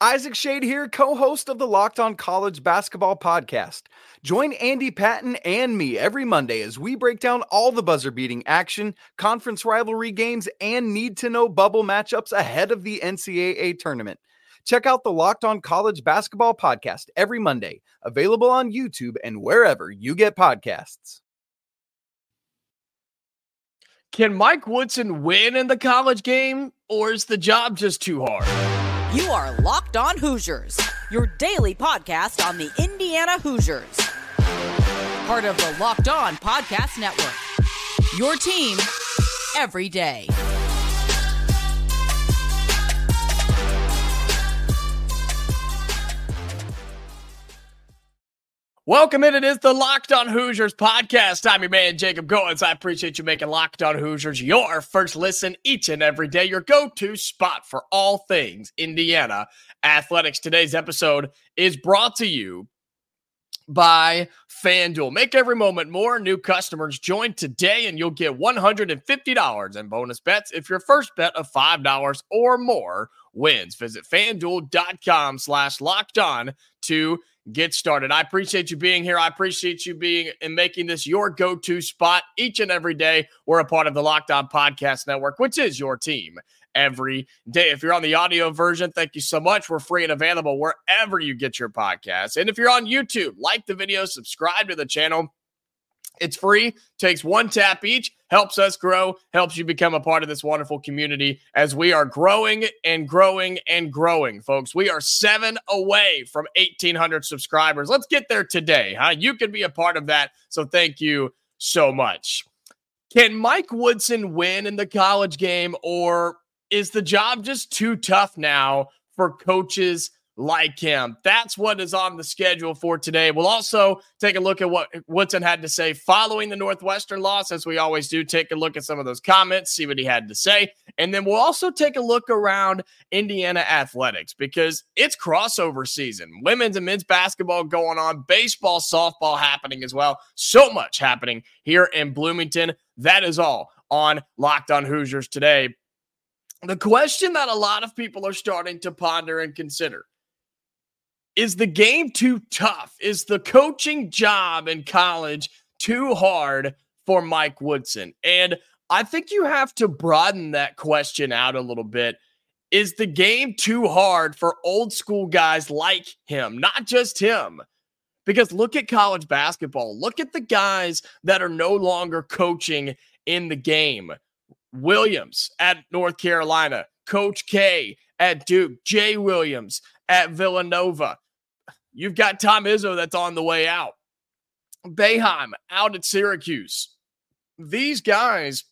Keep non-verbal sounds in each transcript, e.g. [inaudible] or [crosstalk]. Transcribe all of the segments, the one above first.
Isaac Shade here, co host of the Locked On College Basketball Podcast. Join Andy Patton and me every Monday as we break down all the buzzer beating action, conference rivalry games, and need to know bubble matchups ahead of the NCAA tournament. Check out the Locked On College Basketball Podcast every Monday, available on YouTube and wherever you get podcasts. Can Mike Woodson win in the college game, or is the job just too hard? You are Locked On Hoosiers, your daily podcast on the Indiana Hoosiers. Part of the Locked On Podcast Network. Your team every day. Welcome in. It is the Locked On Hoosiers podcast. I'm your man, Jacob Goins. I appreciate you making Locked On Hoosiers your first listen each and every day, your go to spot for all things Indiana athletics. Today's episode is brought to you by FanDuel. Make every moment more. New customers join today and you'll get $150 in bonus bets if your first bet of $5 or more wins. Visit fanduel.com slash locked on to get started. I appreciate you being here. I appreciate you being and making this your go to spot each and every day. We're a part of the Locked On Podcast Network, which is your team every day. If you're on the audio version, thank you so much. We're free and available wherever you get your podcasts. And if you're on YouTube, like the video, subscribe to the channel. It's free, takes one tap each, helps us grow, helps you become a part of this wonderful community as we are growing and growing and growing, folks. We are seven away from 1,800 subscribers. Let's get there today, huh? You can be a part of that. So thank you so much. Can Mike Woodson win in the college game, or is the job just too tough now for coaches like him. That's what is on the schedule for today. We'll also take a look at what Woodson had to say following the Northwestern loss, as we always do. Take a look at some of those comments, see what he had to say. And then we'll also take a look around Indiana athletics because it's crossover season. Women's and men's basketball going on, baseball, softball happening as well. So much happening here in Bloomington. That is all on Locked on Hoosiers today. The question that a lot of people are starting to ponder and consider is the game too tough? Is the coaching job in college too hard for Mike Woodson? And I think you have to broaden that question out a little bit. Is the game too hard for old school guys like him? Not just him. Because look at college basketball. Look at the guys that are no longer coaching in the game. Williams at North Carolina, Coach K at Duke, Jay Williams at Villanova. You've got Tom Izzo that's on the way out. Boeheim out at Syracuse. These guys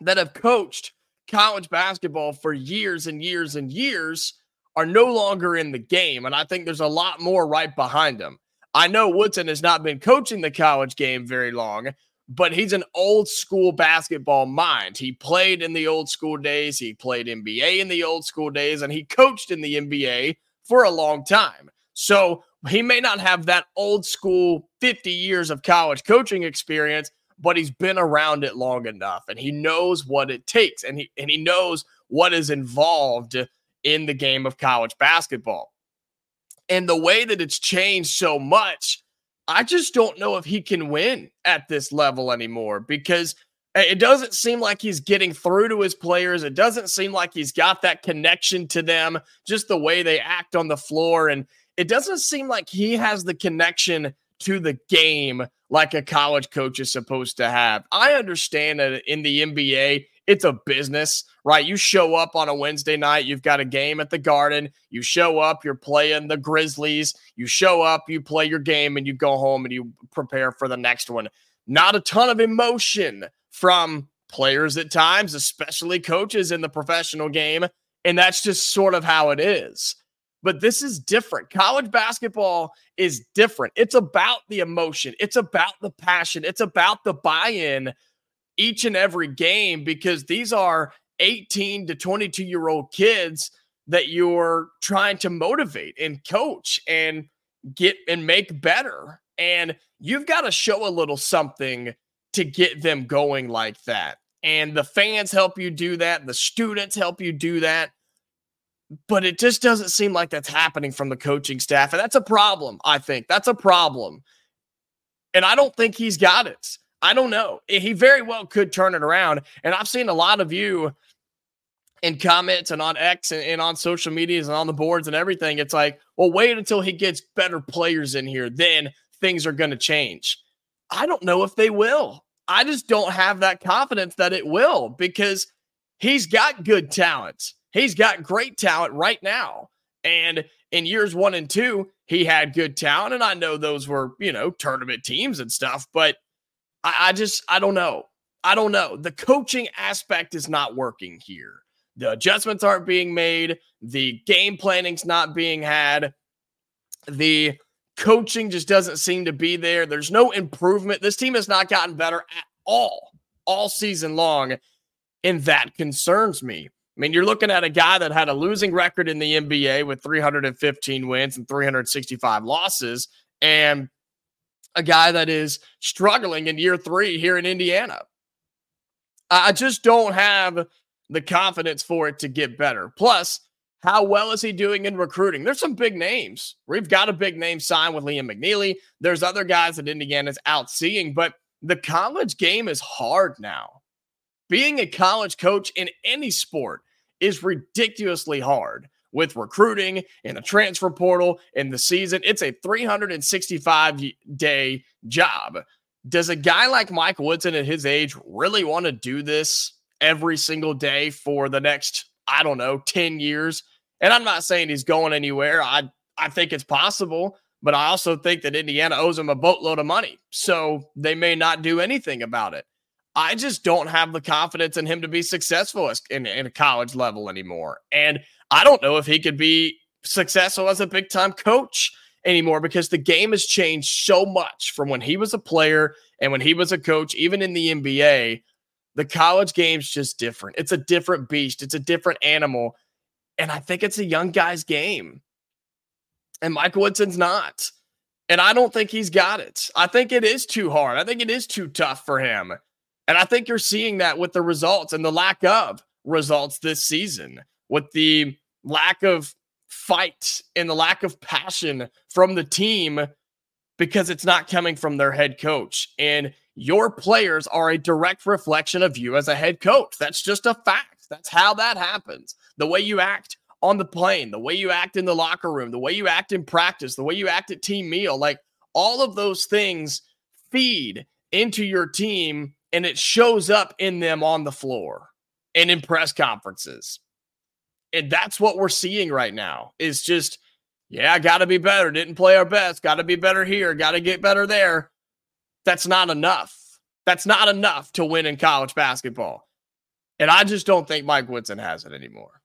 that have coached college basketball for years and years and years are no longer in the game. And I think there's a lot more right behind them. I know Woodson has not been coaching the college game very long, but he's an old school basketball mind. He played in the old school days, he played NBA in the old school days, and he coached in the NBA for a long time. So he may not have that old school 50 years of college coaching experience, but he's been around it long enough and he knows what it takes and he and he knows what is involved in the game of college basketball. And the way that it's changed so much, I just don't know if he can win at this level anymore because it doesn't seem like he's getting through to his players. It doesn't seem like he's got that connection to them, just the way they act on the floor. And it doesn't seem like he has the connection to the game like a college coach is supposed to have. I understand that in the NBA, it's a business, right? You show up on a Wednesday night, you've got a game at the Garden, you show up, you're playing the Grizzlies, you show up, you play your game, and you go home and you prepare for the next one. Not a ton of emotion from players at times, especially coaches in the professional game. And that's just sort of how it is but this is different. College basketball is different. It's about the emotion, it's about the passion, it's about the buy in each and every game because these are 18 to 22 year old kids that you're trying to motivate and coach and get and make better. And you've got to show a little something to get them going like that. And the fans help you do that, the students help you do that. But it just doesn't seem like that's happening from the coaching staff. And that's a problem, I think. That's a problem. And I don't think he's got it. I don't know. He very well could turn it around. And I've seen a lot of you in comments and on X and, and on social medias and on the boards and everything. It's like, well, wait until he gets better players in here. Then things are going to change. I don't know if they will. I just don't have that confidence that it will because he's got good talent. He's got great talent right now. And in years one and two, he had good talent. And I know those were, you know, tournament teams and stuff, but I, I just, I don't know. I don't know. The coaching aspect is not working here. The adjustments aren't being made. The game planning's not being had. The coaching just doesn't seem to be there. There's no improvement. This team has not gotten better at all, all season long. And that concerns me. I mean, you're looking at a guy that had a losing record in the NBA with 315 wins and 365 losses, and a guy that is struggling in year three here in Indiana. I just don't have the confidence for it to get better. Plus, how well is he doing in recruiting? There's some big names. We've got a big name signed with Liam McNeely. There's other guys that Indiana's out seeing, but the college game is hard now. Being a college coach in any sport is ridiculously hard with recruiting and the transfer portal in the season. It's a 365 day job. Does a guy like Mike Woodson at his age really want to do this every single day for the next, I don't know, 10 years? And I'm not saying he's going anywhere. I I think it's possible, but I also think that Indiana owes him a boatload of money. So they may not do anything about it. I just don't have the confidence in him to be successful in, in a college level anymore. And I don't know if he could be successful as a big time coach anymore because the game has changed so much from when he was a player and when he was a coach, even in the NBA. The college game's just different. It's a different beast, it's a different animal. And I think it's a young guy's game. And Michael Woodson's not. And I don't think he's got it. I think it is too hard. I think it is too tough for him. And I think you're seeing that with the results and the lack of results this season, with the lack of fight and the lack of passion from the team because it's not coming from their head coach. And your players are a direct reflection of you as a head coach. That's just a fact. That's how that happens. The way you act on the plane, the way you act in the locker room, the way you act in practice, the way you act at team meal, like all of those things feed into your team and it shows up in them on the floor and in press conferences. And that's what we're seeing right now is just, yeah, got to be better. Didn't play our best. Got to be better here. Got to get better there. That's not enough. That's not enough to win in college basketball. And I just don't think Mike Woodson has it anymore.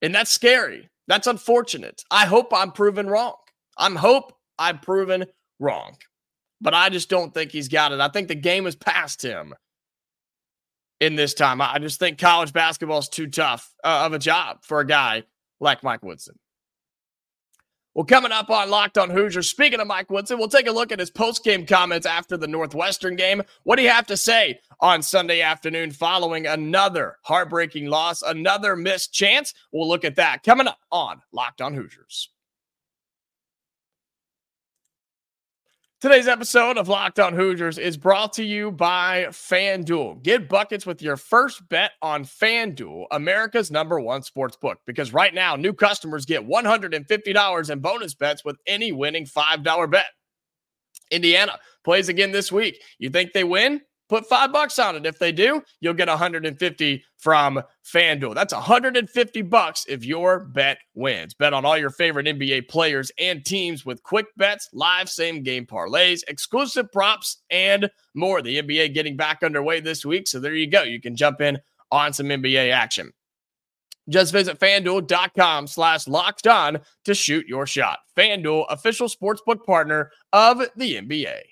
And that's scary. That's unfortunate. I hope I'm proven wrong. I'm hope I'm proven wrong but I just don't think he's got it. I think the game has passed him in this time. I just think college basketball is too tough uh, of a job for a guy like Mike Woodson. Well, coming up on Locked on Hoosiers, speaking of Mike Woodson, we'll take a look at his post-game comments after the Northwestern game. What do you have to say on Sunday afternoon following another heartbreaking loss, another missed chance? We'll look at that coming up on Locked on Hoosiers. Today's episode of Locked On Hoosiers is brought to you by FanDuel. Get buckets with your first bet on FanDuel, America's number one sports book. Because right now, new customers get $150 in bonus bets with any winning $5 bet. Indiana plays again this week. You think they win? Put five bucks on it. If they do, you'll get 150 from FanDuel. That's 150 bucks if your bet wins. Bet on all your favorite NBA players and teams with quick bets, live same game parlays, exclusive props, and more. The NBA getting back underway this week. So there you go. You can jump in on some NBA action. Just visit fanduel.com slash locked on to shoot your shot. FanDuel, official sportsbook partner of the NBA.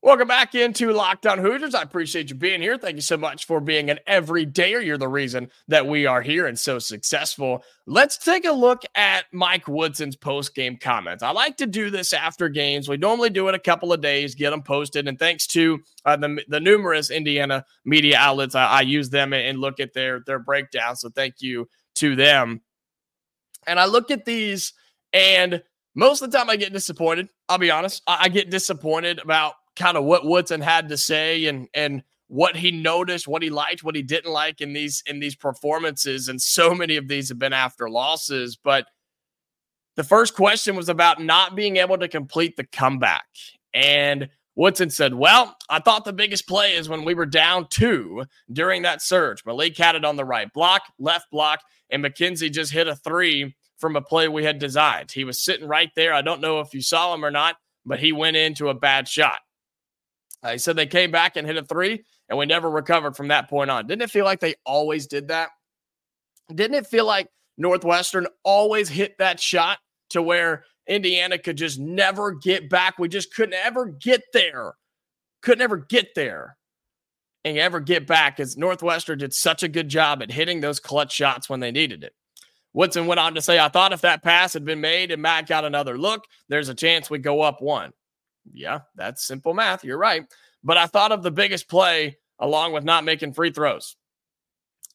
Welcome back into Locked On Hoosiers. I appreciate you being here. Thank you so much for being an everydayer. You're the reason that we are here and so successful. Let's take a look at Mike Woodson's post game comments. I like to do this after games. We normally do it a couple of days, get them posted. And thanks to uh, the, the numerous Indiana media outlets, I, I use them and look at their, their breakdown. So thank you to them. And I look at these, and most of the time I get disappointed. I'll be honest. I, I get disappointed about kind of what Woodson had to say and and what he noticed, what he liked, what he didn't like in these in these performances. And so [laughs] many of these have been after losses. But the first question was about not being able to complete the comeback. And Woodson said, Well, I thought the biggest play is when we were down two during that surge. Malik had it on the right block, left block, and Mackenzie just hit a three from a play we had designed. He was sitting right there. I don't know if you saw him or not, but he went into a bad shot. Uh, he said they came back and hit a three, and we never recovered from that point on. Didn't it feel like they always did that? Didn't it feel like Northwestern always hit that shot to where Indiana could just never get back? We just couldn't ever get there. Couldn't ever get there and ever get back as Northwestern did such a good job at hitting those clutch shots when they needed it. Woodson went on to say, I thought if that pass had been made and Matt got another look, there's a chance we go up one. Yeah, that's simple math. You're right. But I thought of the biggest play along with not making free throws.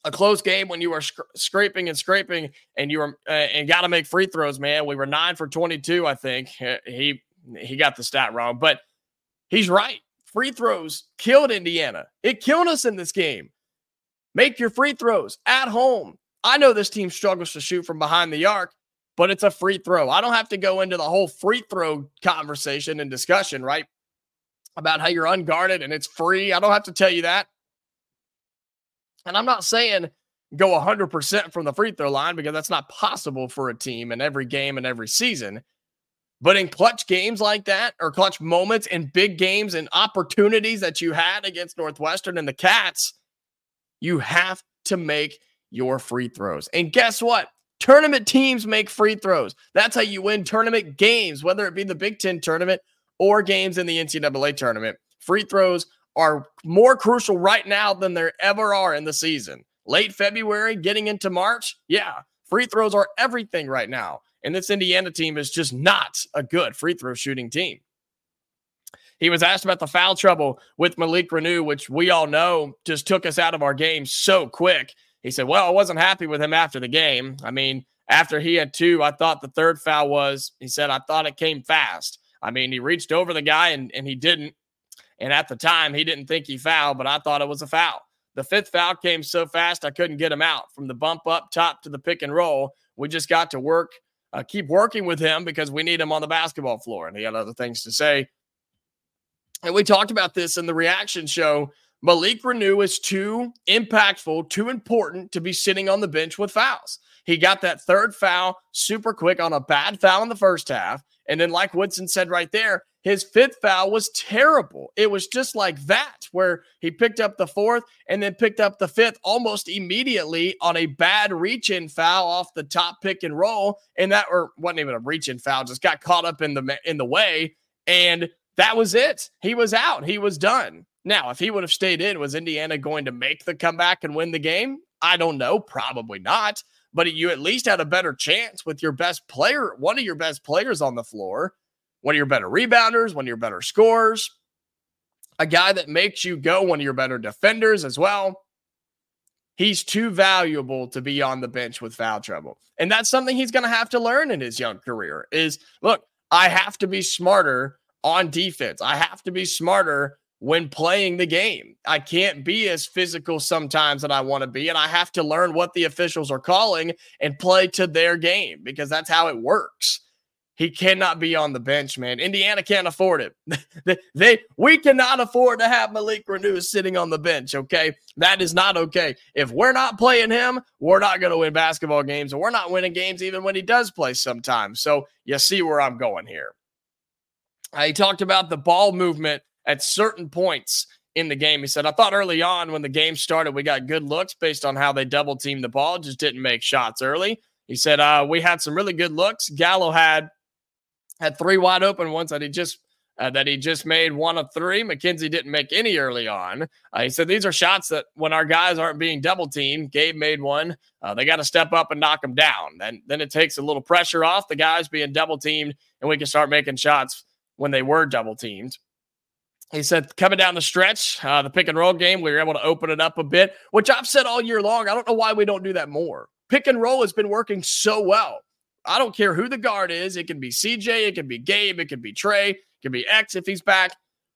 A close game when you were sc- scraping and scraping and you were uh, and got to make free throws, man. We were 9 for 22, I think. He he got the stat wrong, but he's right. Free throws killed Indiana. It killed us in this game. Make your free throws at home. I know this team struggles to shoot from behind the arc, but it's a free throw. I don't have to go into the whole free throw conversation and discussion, right? About how you're unguarded and it's free. I don't have to tell you that. And I'm not saying go 100% from the free throw line because that's not possible for a team in every game and every season. But in clutch games like that, or clutch moments in big games and opportunities that you had against Northwestern and the Cats, you have to make your free throws. And guess what? Tournament teams make free throws. That's how you win tournament games, whether it be the Big Ten tournament or games in the NCAA tournament. Free throws are more crucial right now than there ever are in the season. Late February, getting into March, yeah, free throws are everything right now. And this Indiana team is just not a good free throw shooting team. He was asked about the foul trouble with Malik Reneau, which we all know just took us out of our game so quick. He said, Well, I wasn't happy with him after the game. I mean, after he had two, I thought the third foul was, he said, I thought it came fast. I mean, he reached over the guy and, and he didn't. And at the time, he didn't think he fouled, but I thought it was a foul. The fifth foul came so fast, I couldn't get him out from the bump up top to the pick and roll. We just got to work, uh, keep working with him because we need him on the basketball floor. And he had other things to say. And we talked about this in the reaction show Malik Reneau is too impactful, too important to be sitting on the bench with fouls. He got that third foul super quick on a bad foul in the first half. And then, like Woodson said right there, his fifth foul was terrible. It was just like that, where he picked up the fourth and then picked up the fifth almost immediately on a bad reach in foul off the top pick and roll. And that or wasn't even a reach in foul, just got caught up in the in the way. And that was it. He was out. He was done. Now, if he would have stayed in, was Indiana going to make the comeback and win the game? I don't know. Probably not. But you at least had a better chance with your best player, one of your best players on the floor, one of your better rebounders, one of your better scorers, a guy that makes you go, one of your better defenders as well. He's too valuable to be on the bench with foul trouble. And that's something he's going to have to learn in his young career is look, I have to be smarter on defense. I have to be smarter when playing the game. I can't be as physical sometimes that I want to be, and I have to learn what the officials are calling and play to their game because that's how it works. He cannot be on the bench, man. Indiana can't afford it. [laughs] they, we cannot afford to have Malik Reneau sitting on the bench. Okay, that is not okay. If we're not playing him, we're not going to win basketball games, and we're not winning games even when he does play sometimes. So you see where I'm going here. He talked about the ball movement at certain points in the game. He said, I thought early on when the game started, we got good looks based on how they double teamed the ball, just didn't make shots early. He said, uh, we had some really good looks. Gallo had had three wide open ones that he just uh, that he just made one of three. Mackenzie didn't make any early on. Uh, he said these are shots that when our guys aren't being double teamed, Gabe made one. Uh, they got to step up and knock them down. Then then it takes a little pressure off the guys being double teamed, and we can start making shots when they were double teamed. He said, coming down the stretch, uh, the pick and roll game, we were able to open it up a bit, which I've said all year long. I don't know why we don't do that more. Pick and roll has been working so well. I don't care who the guard is. It can be CJ, it can be Gabe, it can be Trey, it can be X if he's back.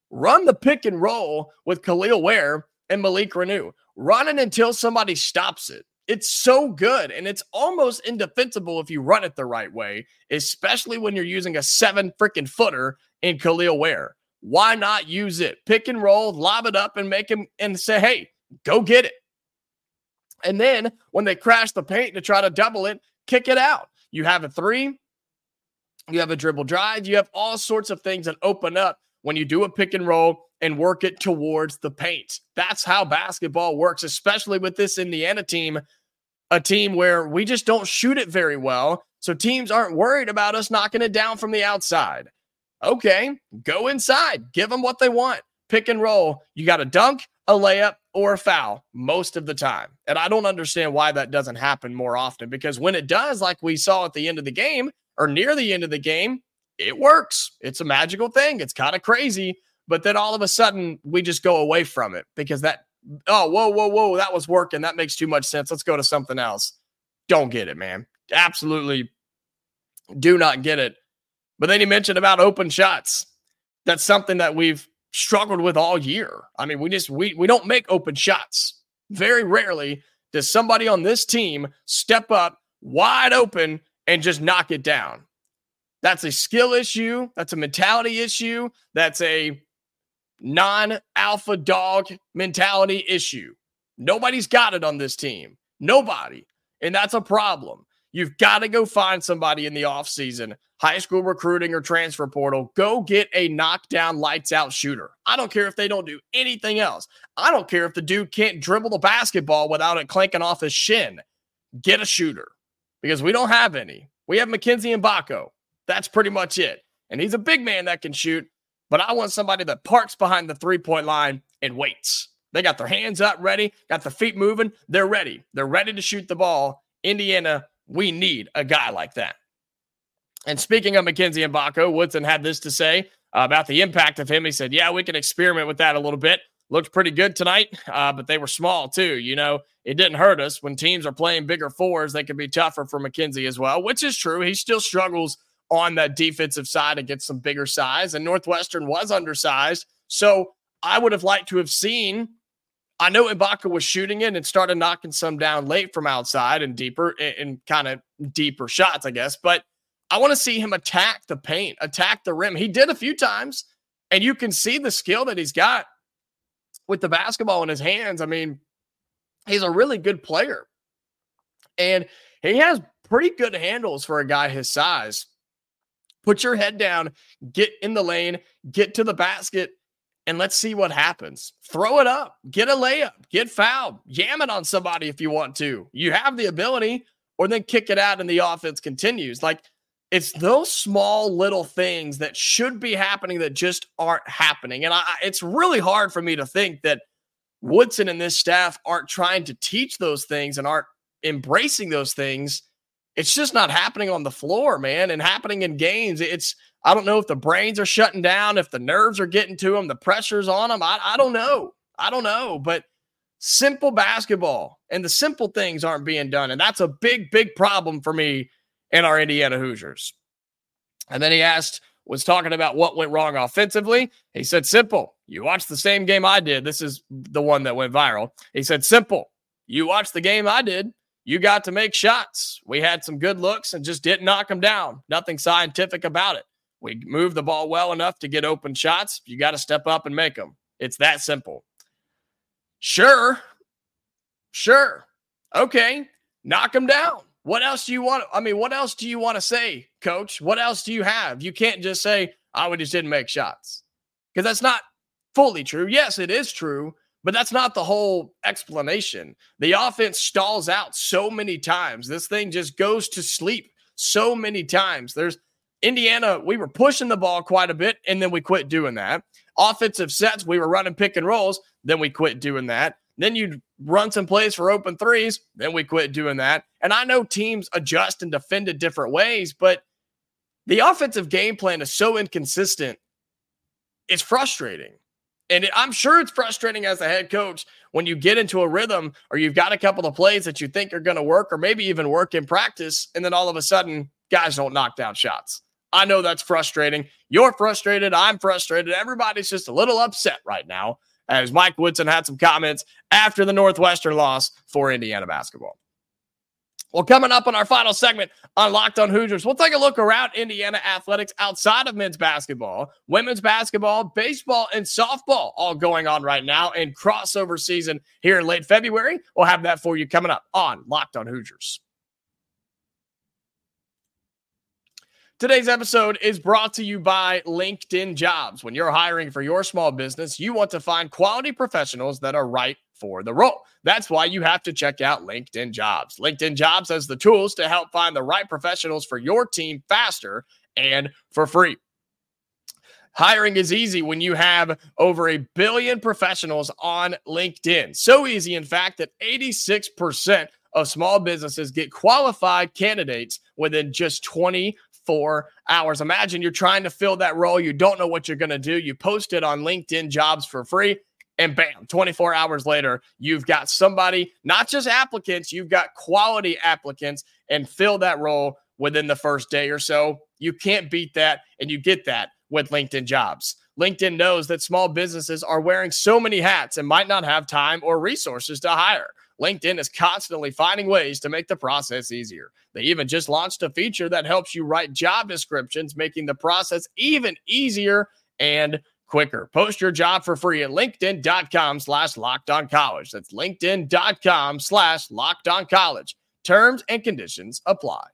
Run the pick and roll with Kel'el Ware and Malik Reneau. Run it until somebody stops it. It's so good and it's almost indefensible if you run it the right way, especially when you're using a seven freaking footer in Kel'el Ware. Why not use it? Pick and roll, lob it up, and make him and say, hey, go get it. And then when they crash the paint to try to double it, kick it out. You have a three, you have a dribble drive, you have all sorts of things that open up when you do a pick and roll and work it towards the paint. That's how basketball works, especially with this Indiana team, a team where we just don't shoot it very well. So teams aren't worried about us knocking it down from the outside. Okay, go inside, give them what they want. Pick and roll. You got a dunk, a layup, or a foul most of the time. And I don't understand why that doesn't happen more often because when it does, like we saw at the end of the game or near the end of the game, it works. It's a magical thing. It's kind of crazy. But then all of a sudden, we just go away from it because that, oh, whoa, whoa, whoa, that was working. That makes too much sense. Let's go to something else. Don't get it, man. Absolutely do not get it. But then he mentioned about open shots. That's something that we've struggled with all year. I mean, we just we we don't make open shots. Very rarely does somebody on this team step up wide open and just knock it down. That's a skill issue, that's a mentality issue, that's a non-alpha dog mentality issue. Nobody's got it on this team. Nobody. And that's a problem. You've got to go find somebody in the offseason, high school recruiting or transfer portal. Go get a knockdown, lights out shooter. I don't care if they don't do anything else. I don't care if the dude can't dribble the basketball without it clanking off his shin. Get a shooter because we don't have any. We have Mackenzie Mgbako. That's pretty much it. And he's a big man that can shoot, but I want somebody that parks behind the three point line and waits. They got their hands up, ready, got the feet moving. They're ready. They're ready to shoot the ball. Indiana we need a guy like that. And speaking of Mackenzie Mgbako, Woodson had this to say about the impact of him. He said, Yeah, we can experiment with that a little bit. Looked pretty good tonight, uh, but they were small too. You know, it didn't hurt us. When teams are playing bigger fours, they can be tougher for Mackenzie as well, which is true. He still struggles on that defensive side against some bigger size, and Northwestern was undersized. So I would have liked to have seen I know Mgbako was shooting it and started knocking some down late from outside and deeper and kind of deeper shots, I guess. But I want to see him attack the paint, attack the rim. He did a few times, and you can see the skill that he's got with the basketball in his hands. I mean, he's a really good player. And he has pretty good handles for a guy his size. Put your head down, get in the lane, get to the basket, and let's see what happens. Throw it up, get a layup, get fouled, jam it on somebody if you want to. You have the ability, or then kick it out and the offense continues. Like it's those small little things that should be happening that just aren't happening. And I, it's really hard for me to think that Woodson and this staff aren't trying to teach those things and aren't embracing those things. It's just not happening on the floor, man, and happening in games. It's I don't know if the brains are shutting down, if the nerves are getting to them, the pressure's on them. I, I don't know. I don't know. But simple basketball and the simple things aren't being done. And that's a big, big problem for me in our Indiana Hoosiers. And then he asked, was talking about what went wrong offensively. He said, simple. You watched the same game I did. This is the one that went viral. He said, simple. You watched the game I did. You got to make shots. We had some good looks and just didn't knock them down. Nothing scientific about it. We move the ball well enough to get open shots. You got to step up and make them. It's that simple. Sure. Sure. Okay. Knock them down. What else do you want? I mean, what else do you want to say, coach? What else do you have? You can't just say, Iowa just didn't make shots. Because that's not fully true. Yes, it is true, but that's not the whole explanation. The offense stalls out so many times. This thing just goes to sleep so many times. There's Indiana, we were pushing the ball quite a bit, and then we quit doing that. Offensive sets, we were running pick and rolls, then we quit doing that. Then you'd run some plays for open threes, then we quit doing that. And I know teams adjust and defend it different ways, but the offensive game plan is so inconsistent. It's frustrating. And I'm sure it's frustrating as a head coach when you get into a rhythm or you've got a couple of plays that you think are going to work or maybe even work in practice. And then all of a sudden, guys don't knock down shots. I know that's frustrating. You're frustrated. I'm frustrated. Everybody's just a little upset right now as Mike Woodson had some comments after the Northwestern loss for Indiana basketball. Well, coming up on our final segment on Locked on Hoosiers, we'll take a look around Indiana athletics outside of men's basketball, women's basketball, baseball, and softball all going on right now in crossover season here in late February. We'll have that for you coming up on Locked on Hoosiers. Today's episode is brought to you by LinkedIn Jobs. When you're hiring for your small business, you want to find quality professionals that are right for the role. That's why you have to check out LinkedIn Jobs. LinkedIn Jobs has the tools to help find the right professionals for your team faster and for free. Hiring is easy when you have over a billion professionals on LinkedIn. So easy, in fact, that 86% of small businesses get qualified candidates within just 20 four hours. Imagine you're trying to fill that role. You don't know what you're going to do. You post it on LinkedIn jobs for free. And bam, 24 hours later, you've got somebody, not just applicants, you've got quality applicants and fill that role within the first day or so. You can't beat that. And you get that with LinkedIn jobs. LinkedIn knows that small businesses are wearing so many hats and might not have time or resources to hire. LinkedIn is constantly finding ways to make the process easier. They even just launched a feature that helps you write job descriptions, making the process even easier and quicker. Post your job for free at linkedin.com slash locked on college. That's linkedin.com slash locked on college. Terms and conditions apply.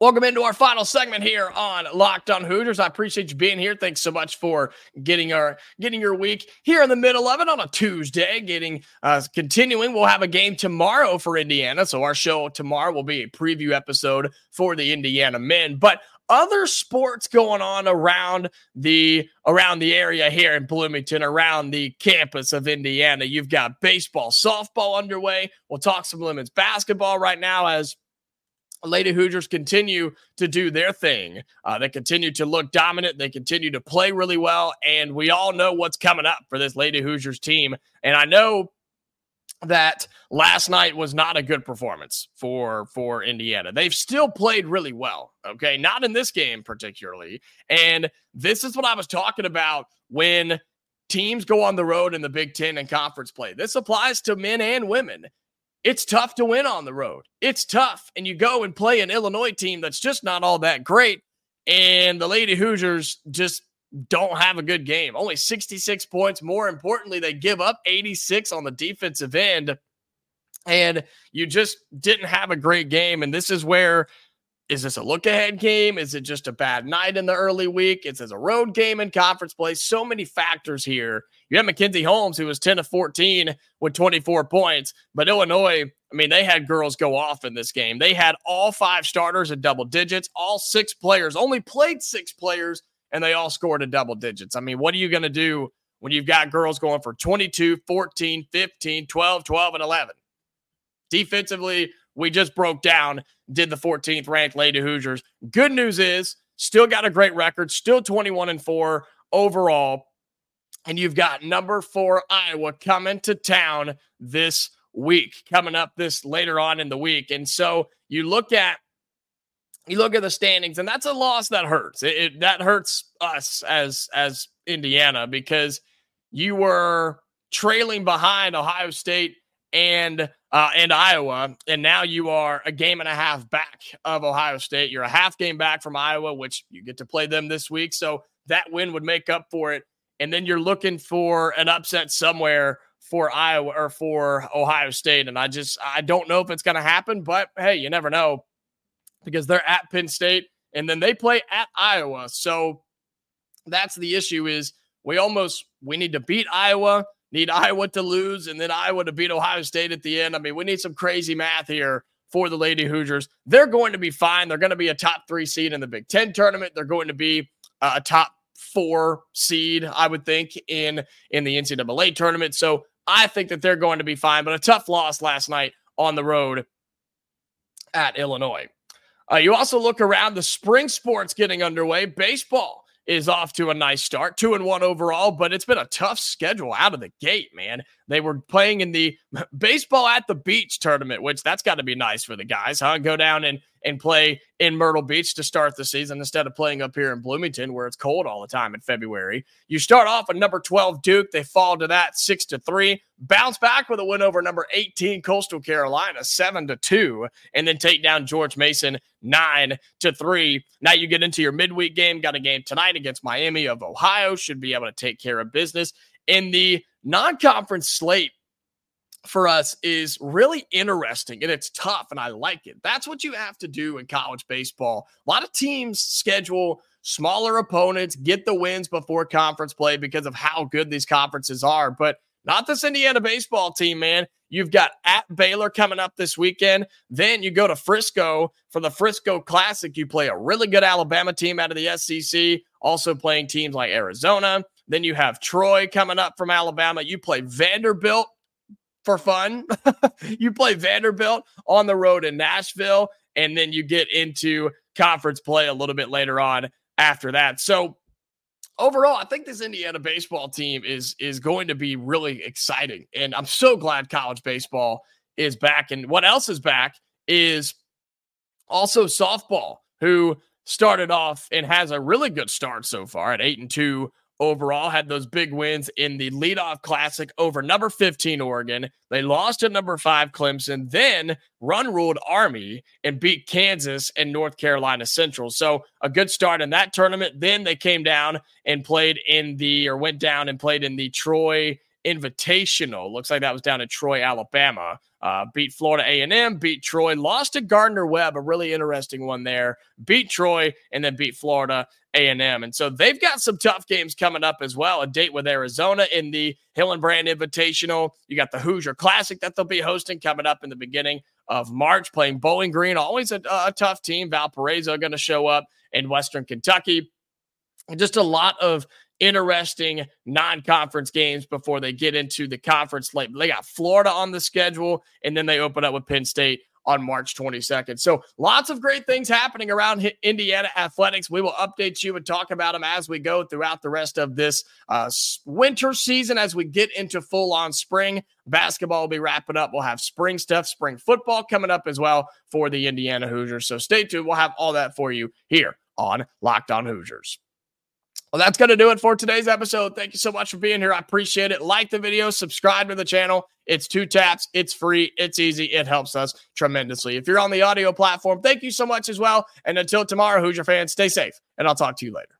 Welcome into our final segment here on Locked On Hoosiers. I appreciate you being here. Thanks so much for getting our getting your week here in the middle of it on a Tuesday. Getting uh, continuing, we'll have a game tomorrow for Indiana. So our show tomorrow will be a preview episode for the Indiana men. But other sports going on around the around the area here in Bloomington, around the campus of Indiana. You've got baseball, softball underway. We'll talk some women's basketball right now as Lady Hoosiers continue to do their thing. Uh, they continue to look dominant. They continue to play really well. And we all know what's coming up for this Lady Hoosiers team. And I know that last night was not a good performance for for Indiana. They've still played really well, okay? Not in this game particularly. And this is what I was talking about when teams go on the road in the Big 10 and conference play. This applies to men and women it's tough to win on the road. It's tough. And you go and play an Illinois team that's just not all that great. And the Lady Hoosiers just don't have a good game. Only 66 points. More importantly, they give up 86 on the defensive end. And you just didn't have a great game. And this is where is this a look ahead game? Is it just a bad night in the early week? It's as a road game in conference play. So many factors here. You have Mackenzie Holmes, who was 10 to 14 with 24 points, but Illinois, I mean, they had girls go off in this game. They had all five starters at double digits, all six players only played six players, and they all scored in double digits. I mean, what are you going to do when you've got girls going for 22, 14, 15, 12, 12, and 11? Defensively, we just broke down, did the 14th ranked Lady Hoosiers. Good news is, still got a great record, still 21 and 4 overall. And you've got number four Iowa coming to town this week, coming up this later on in the week. And so you look at you look at the standings, and that's a loss that hurts. It, it, that hurts us as as Indiana because you were trailing behind Ohio State and uh, and Iowa, and now you are a game and a half back of Ohio State. You're a half game back from Iowa, which you get to play them this week, so that win would make up for it. And then you're looking for an upset somewhere for Iowa or for Ohio State. And I just I don't know if it's going to happen, but hey, you never know because they're at Penn State and then they play at Iowa. So that's the issue is we almost we need to beat Iowa, need Iowa to lose and then Iowa to beat Ohio State at the end. I mean, we need some crazy math here for the Lady Hoosiers. They're going to be fine. They're going to be a top 3 seed in the Big 10 tournament. They're going to be uh, a top 4 seed, I would think in in the NCAA tournament. So I think that they're going to be fine, but a tough loss last night on the road at Illinois. Uh, you also look around the spring sports getting underway. Baseball is off to a nice start, two and one overall, but it's been a tough schedule out of the gate, man. They were playing in the [laughs] baseball at the beach tournament, which that's got to be nice for the guys, huh? Go down and and play in Myrtle Beach to start the season instead of playing up here in Bloomington where it's cold all the time in February. You start off at number 12 Duke, they fall to that 6 to 3, bounce back with a win over number 18 Coastal Carolina 7 to 2 and then take down George Mason 9 to 3. Now you get into your midweek game, got a game tonight against Miami of Ohio, should be able to take care of business in the non-conference slate for us is really interesting and it's tough and I like it. That's what you have to do in college baseball. A lot of teams schedule smaller opponents, get the wins before conference play because of how good these conferences are, but not this Indiana baseball team, man. You've got at Baylor coming up this weekend. Then you go to Frisco for the Frisco Classic. You play a really good Alabama team out of the SEC, also playing teams like Arizona. Then you have Troy coming up from Alabama. You play Vanderbilt for fun. [laughs] you play Vanderbilt on the road in Nashville, and then you get into conference play a little bit later on after that. So overall, I think this Indiana baseball team is is going to be really exciting, and I'm so glad college baseball is back. And what else is back is also softball, who started off and has a really good start so far at eight and two overall, had those big wins in the leadoff classic over number 15 Oregon. They lost to number five Clemson, then run ruled Army and beat Kansas and North Carolina Central. So a good start in that tournament. Then they came down and played in the, or went down and played in the Troy Invitational. Looks like that was down in Troy, Alabama. Uh, beat Florida A&M, beat Troy, lost to Gardner Webb, a really interesting one there. Beat Troy and then beat Florida A&M. And so they've got some tough games coming up as well. A date with Arizona in the Hillenbrand Invitational. You got the Hoosier Classic that they'll be hosting coming up in the beginning of March, playing Bowling Green. Always a, a tough team. Valparaiso going to show up in Western Kentucky. Just a lot of interesting non-conference games before they get into the conference late. They got Florida on the schedule, and then they open up with Penn State on March 22nd. So lots of great things happening around Indiana athletics. We will update you and talk about them as we go throughout the rest of this uh, winter season as we get into full on spring. Basketball will be wrapping up. We'll have spring stuff, spring football coming up as well for the Indiana Hoosiers. So stay tuned. We'll have all that for you here on Locked On Hoosiers. Well, that's going to do it for today's episode. Thank you so much for being here. I appreciate it. Like the video, subscribe to the channel. It's two taps, it's free, it's easy, it helps us tremendously. If you're on the audio platform, thank you so much as well. And until tomorrow, Hoosier fans, stay safe, and I'll talk to you later.